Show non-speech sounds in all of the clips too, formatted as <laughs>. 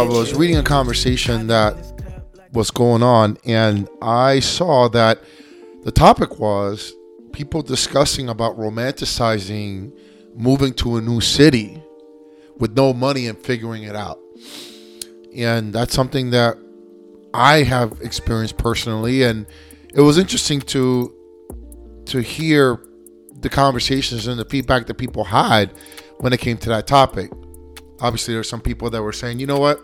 I was reading a conversation that was going on, and I saw that the topic was people discussing about romanticizing moving to a new city with no money and figuring it out. And that's something that I have experienced personally, and it was interesting to to hear the conversations and the feedback that people had when it came to that topic. Obviously, there's some people that were saying, you know what,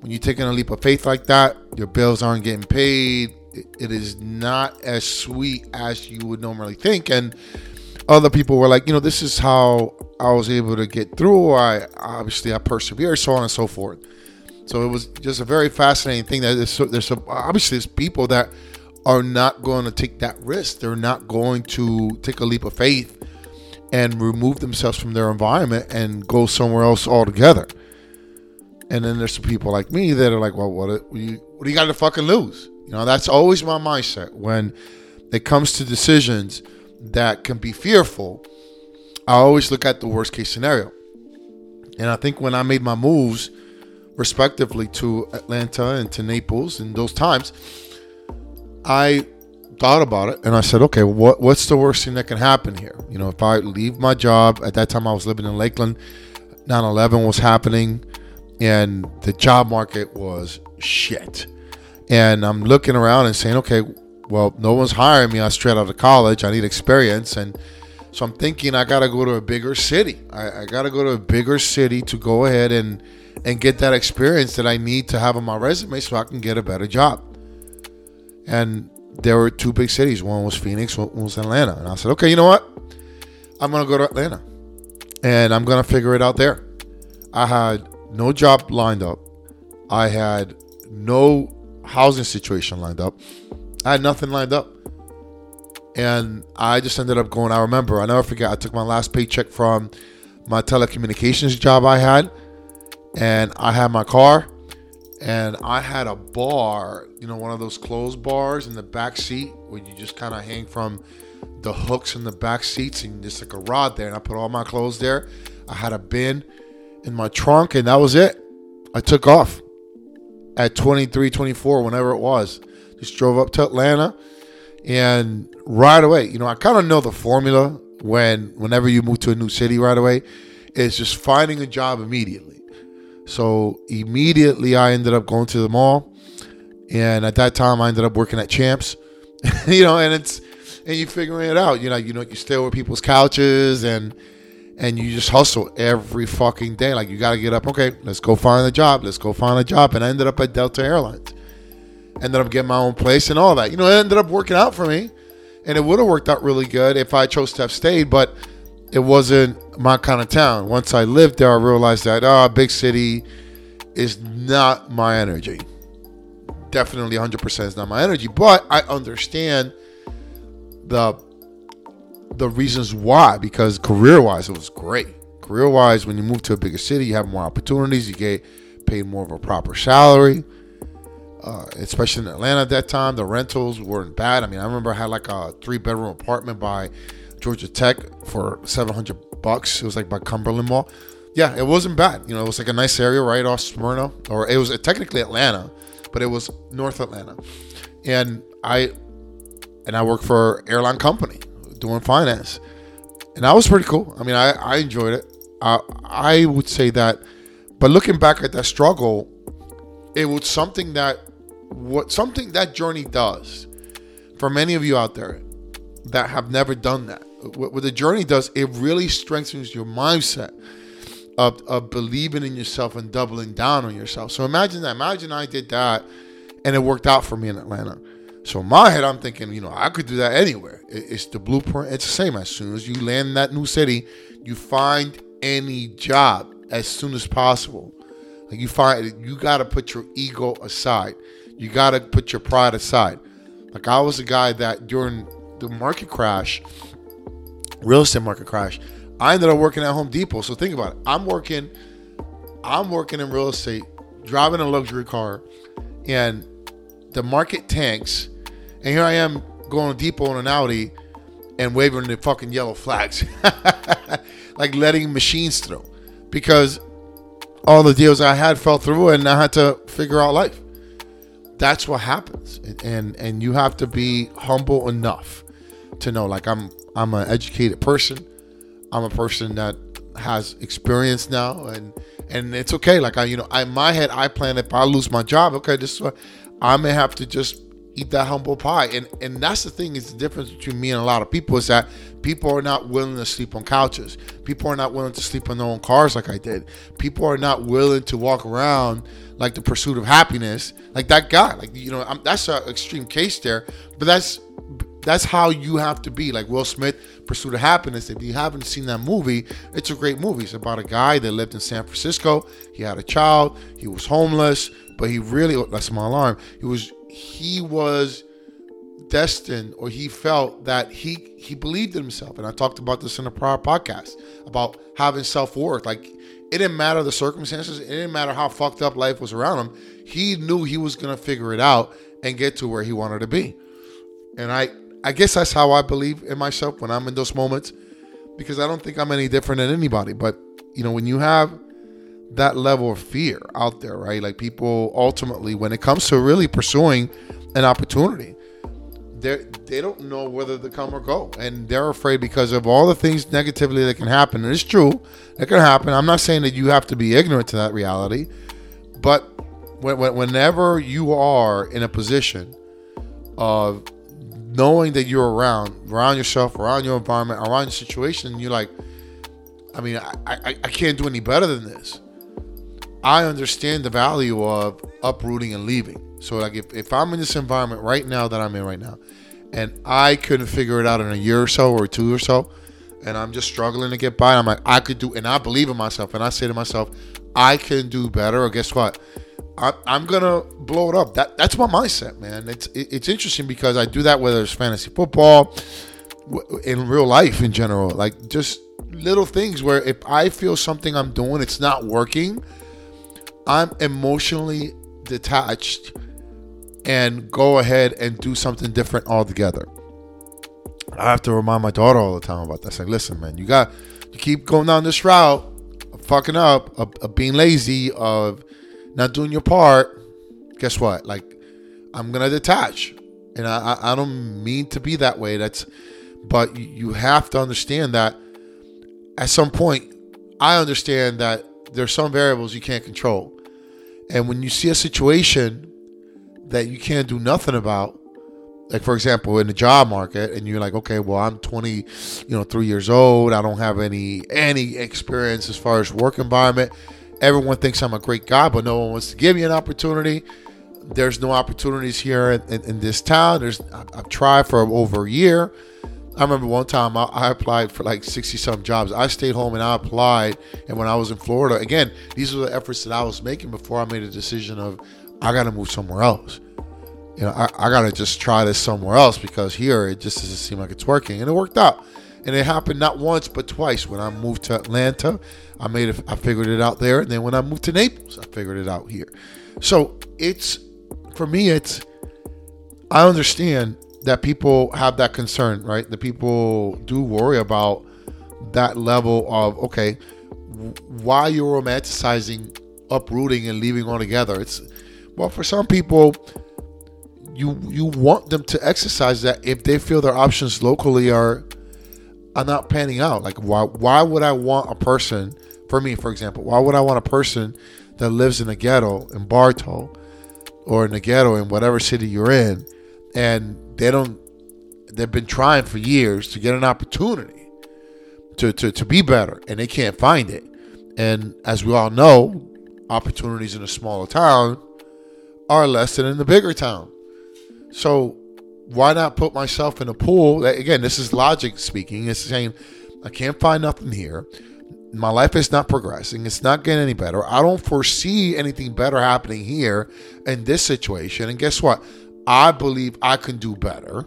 when you're taking a leap of faith like that, your bills aren't getting paid. It is not as sweet as you would normally think. And other people were like, you know, this is how I was able to get through. I obviously I persevered, so on and so forth. So it was just a very fascinating thing that there's, there's obviously there's people that are not going to take that risk. They're not going to take a leap of faith and remove themselves from their environment and go somewhere else altogether. And then there's some people like me that are like, well, what, what do you, what do you got to fucking lose? You know, that's always my mindset when it comes to decisions that can be fearful. I always look at the worst case scenario. And I think when I made my moves, respectively, to Atlanta and to Naples in those times, I thought about it and I said, okay, what what's the worst thing that can happen here? You know, if I leave my job, at that time I was living in Lakeland, 9 11 was happening, and the job market was shit. And I'm looking around and saying, okay, well, no one's hiring me. I straight out of college. I need experience. And so I'm thinking I got to go to a bigger city. I, I got to go to a bigger city to go ahead and, and get that experience that I need to have on my resume so I can get a better job. And there were two big cities. One was Phoenix, one was Atlanta. And I said, okay, you know what? I'm going to go to Atlanta and I'm going to figure it out there. I had no job lined up. I had no housing situation lined up. I had nothing lined up. And I just ended up going. I remember, I never forget, I took my last paycheck from my telecommunications job I had, and I had my car, and I had a bar, you know, one of those closed bars in the back seat where you just kind of hang from the hooks in the back seats and just like a rod there. And I put all my clothes there. I had a bin in my trunk, and that was it. I took off at 23, 24, whenever it was. Just drove up to Atlanta, and right away, you know, I kind of know the formula when whenever you move to a new city right away, is just finding a job immediately. So immediately, I ended up going to the mall, and at that time, I ended up working at Champs. <laughs> you know, and it's and you figuring it out. You know, you know, you stay over people's couches and and you just hustle every fucking day. Like you got to get up. Okay, let's go find a job. Let's go find a job. And I ended up at Delta Airlines. Ended up getting my own place and all that. You know, it ended up working out for me, and it would have worked out really good if I chose to have stayed. But it wasn't my kind of town. Once I lived there, I realized that oh, big city is not my energy. Definitely 100% is not my energy. But I understand the the reasons why because career wise it was great career wise when you move to a bigger city you have more opportunities you get paid more of a proper salary uh, especially in atlanta at that time the rentals weren't bad i mean i remember i had like a three bedroom apartment by georgia tech for 700 bucks it was like by cumberland mall yeah it wasn't bad you know it was like a nice area right off smyrna or it was uh, technically atlanta but it was north atlanta and i and i worked for airline company doing finance, and that was pretty cool. I mean, I, I enjoyed it. I I would say that, but looking back at that struggle, it was something that what something that journey does for many of you out there that have never done that. What, what the journey does, it really strengthens your mindset of, of believing in yourself and doubling down on yourself. So imagine that. Imagine I did that and it worked out for me in Atlanta. So in my head, I'm thinking, you know, I could do that anywhere. It's the blueprint. It's the same. As soon as you land in that new city, you find any job as soon as possible. Like you find, you got to put your ego aside. You got to put your pride aside. Like I was a guy that during the market crash, real estate market crash, I ended up working at Home Depot. So think about it. I'm working, I'm working in real estate, driving a luxury car, and the market tanks and here I am going to Depot in an Audi and waving the fucking yellow flags, <laughs> like letting machines through. Because all the deals I had fell through, and I had to figure out life. That's what happens, and and, and you have to be humble enough to know, like I'm I'm an educated person. I'm a person that has experience now, and and it's okay. Like I, you know, I, in my head, I plan if I lose my job, okay, this is I may have to just eat that humble pie. And and that's the thing is the difference between me and a lot of people is that people are not willing to sleep on couches. People are not willing to sleep in their own cars like I did. People are not willing to walk around like the pursuit of happiness, like that guy. Like you know, I'm, that's an extreme case there, but that's that's how you have to be. Like Will Smith, Pursuit of Happiness. If you haven't seen that movie, it's a great movie. It's about a guy that lived in San Francisco. He had a child. He was homeless, but he really oh, that's my alarm. He was he was destined or he felt that he he believed in himself and i talked about this in a prior podcast about having self-worth like it didn't matter the circumstances it didn't matter how fucked up life was around him he knew he was to figure it out and get to where he wanted to be and i i guess that's how i believe in myself when i'm in those moments because i don't think i'm any different than anybody but you know when you have that level of fear out there, right? Like people ultimately, when it comes to really pursuing an opportunity, they they don't know whether to come or go, and they're afraid because of all the things negatively that can happen. And it's true, that can happen. I'm not saying that you have to be ignorant to that reality, but when, when, whenever you are in a position of knowing that you're around, around yourself, around your environment, around your situation, you're like, I mean, I, I, I can't do any better than this I understand the value of uprooting and leaving. So like if, if I'm in this environment right now that I'm in right now, and I couldn't figure it out in a year or so or two or so, and I'm just struggling to get by, I'm like, I could do, and I believe in myself, and I say to myself, I can do better. Or guess what? I, am gonna blow it up. That that's my mindset, man. It's it, it's interesting because I do that whether it's fantasy football, in real life in general, like just little things where if I feel something I'm doing it's not working I'm emotionally detached and go ahead and do something different altogether. I have to remind my daughter all the time about that. Like, listen, man, you got you keep going down this route, fucking up, of, of being lazy, of not doing your part. Guess what? Like, I'm gonna detach, and I, I, don't mean to be that way. That's, but you have to understand that at some point, I understand that there's some variables you can't control. And when you see a situation that you can't do nothing about, like for example in the job market and you're like okay well i'm 20 you know 3 years old i don't have any any experience as far as work environment everyone thinks i'm a great guy but no one wants to give me an opportunity there's no opportunities here in, in, in this town there's i've tried for over a year I remember one time I, I applied for like 60 some jobs. I stayed home and I applied. And when I was in Florida, again, these were the efforts that I was making before I made a decision of I got to move somewhere else. You know, I, I got to just try this somewhere else because here it just doesn't seem like it's working. And it worked out. And it happened not once but twice. When I moved to Atlanta, I made it, I figured it out there. And then when I moved to Naples, I figured it out here. So it's for me, it's I understand that people have that concern, right? The people do worry about that level of okay, why you're romanticizing uprooting and leaving altogether. It's well for some people you you want them to exercise that if they feel their options locally are are not panning out. Like why why would I want a person for me, for example, why would I want a person that lives in a ghetto in Bartow or in a ghetto in whatever city you're in and they don't they've been trying for years to get an opportunity to, to, to be better and they can't find it. And as we all know, opportunities in a smaller town are less than in the bigger town. So why not put myself in a pool? Again, this is logic speaking. It's saying I can't find nothing here. My life is not progressing. It's not getting any better. I don't foresee anything better happening here in this situation. And guess what? I believe I can do better.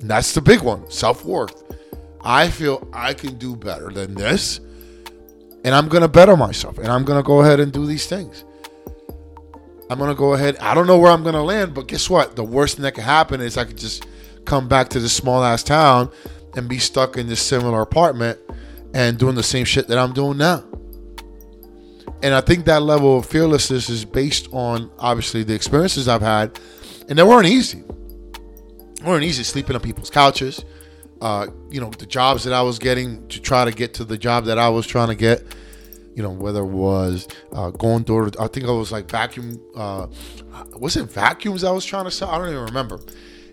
And that's the big one self worth. I feel I can do better than this. And I'm going to better myself. And I'm going to go ahead and do these things. I'm to go ahead. I don't know where I'm to land, but guess what? The worst thing that could happen is I could just come back to this small ass town and be stuck in this similar apartment and doing the same shit that I'm doing now. and I think that level of fearlessness is based on obviously the experiences I've had, and they weren't easy. They weren't easy sleeping on people's couches. Uh, you know, the jobs that I was getting to try to get to the job that I was trying to get. You know, whether it was uh, going door to, I think I was like vacuum. Uh, was it vacuums I was trying to sell? I don't even remember.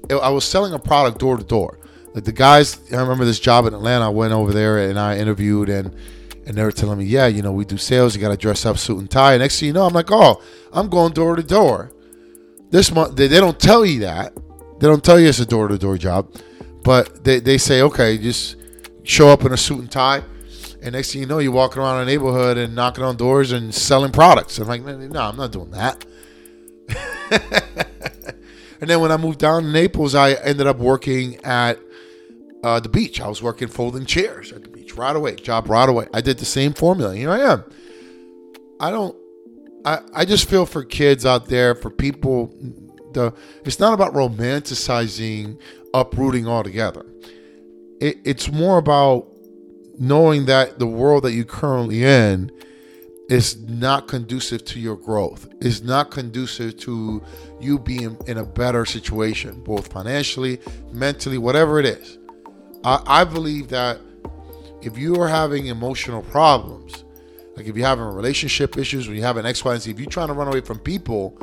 It, I was selling a product door to door. Like the guys, I remember this job in Atlanta. I went over there and I interviewed and and they were telling me, yeah, you know, we do sales. You got to dress up, suit and tie. And next thing you know, I'm like, oh, I'm going door to door. This month, they, they don't tell you that. They don't tell you it's a door to door job, but they, they say, okay, just show up in a suit and tie. And next thing you know, you're walking around a neighborhood and knocking on doors and selling products. I'm like, no, I'm not doing that. <laughs> and then when I moved down to Naples, I ended up working at uh, the beach. I was working folding chairs at the beach right away, job right away. I did the same formula. Here I am. I don't. I I just feel for kids out there, for people. The it's not about romanticizing uprooting altogether. It, it's more about knowing that the world that you're currently in is not conducive to your growth. Is not conducive to you being in a better situation, both financially, mentally, whatever it is. I, I believe that if you are having emotional problems, like if you're having relationship issues, when you have an X, Y, and Z, if you're trying to run away from people,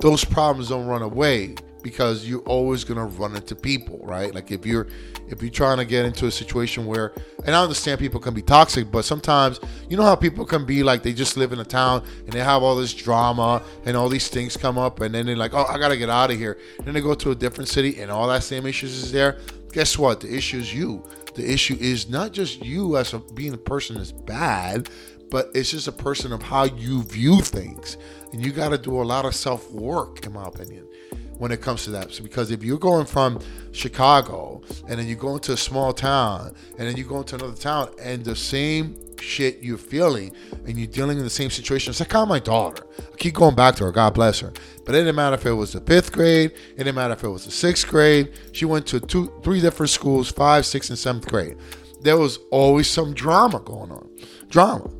those problems don't run away because you're always gonna run into people, right? Like if you're if you're trying to get into a situation where and I understand people can be toxic, but sometimes you know how people can be like they just live in a town and they have all this drama and all these things come up and then they're like, Oh, I gotta get out of here. And then they go to a different city and all that same issues is there guess what? The issue is you. The issue is not just you as a, being a person is bad, but it's just a person of how you view things. And you got to do a lot of self work, in my opinion, when it comes to that. So because if you're going from Chicago and then you go into a small town and then you go into another town and the same shit you're feeling and you're dealing in the same situation. It's like how my daughter. I keep going back to her, God bless her. But it didn't matter if it was the fifth grade, it didn't matter if it was the sixth grade. She went to two, three different schools, five, six, and seventh grade. There was always some drama going on. Drama.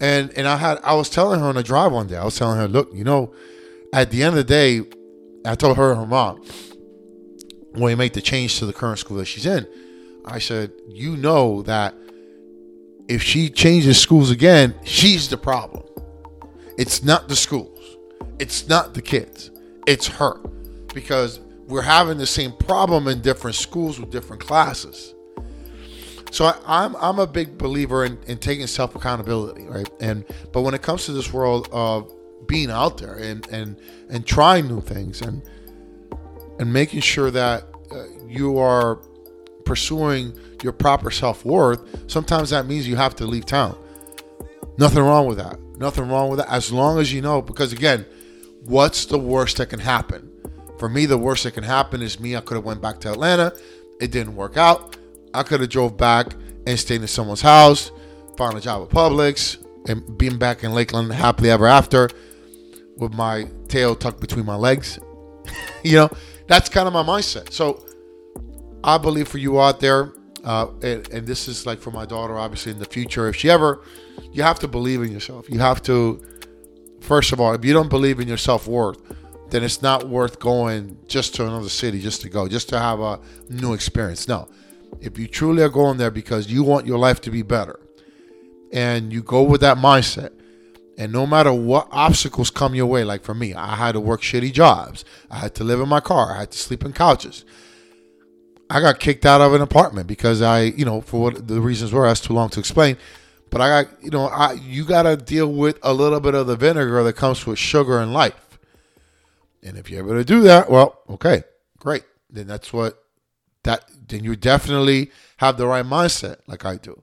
And and I had I was telling her on the drive one day, I was telling her, look, you know, at the end of the day, I told her and her mom, when we make the change to the current school that she's in, I said, you know that if she changes schools again, she's the problem. It's not the schools. It's not the kids. It's her. Because we're having the same problem in different schools with different classes. So I, am I'm, I'm a big believer in, in taking self accountability, right? And but when it comes to this world of being out there and and and trying new things and and making sure that uh, you are pursuing your proper self worth, sometimes that means you have to leave town. Nothing wrong with that. Nothing wrong with that. As long as you know, because again, what's the worst that can happen? For me, the worst that can happen is me. I could have went back to Atlanta. It didn't work out. I could have drove back and stayed in someone's house, found a job at Publix, and being back in Lakeland happily ever after with my tail tucked between my legs. <laughs> you know, that's kind of my mindset. So I believe for you out there, uh, and, and, this is like for my daughter, obviously in the future, if she ever, you have to believe in yourself. You have to, first of all, if you don't believe in your self worth, then it's not worth going just to another city just to go, just to have a new experience. No, if you truly are going there because you want your life to be better, and you go with that mindset, and no matter what obstacles come your way, like for me, I had to work shitty jobs, I had to live in my car, I had to sleep in couches. I got kicked out of an apartment because I, you know, for what the reasons were, that's too long to explain. But I got, you know, I you got to deal with a little bit of the vinegar that comes with sugar in life. And if you're able to do that, well, okay, great. Then that's what that then you definitely have the right mindset, like I do.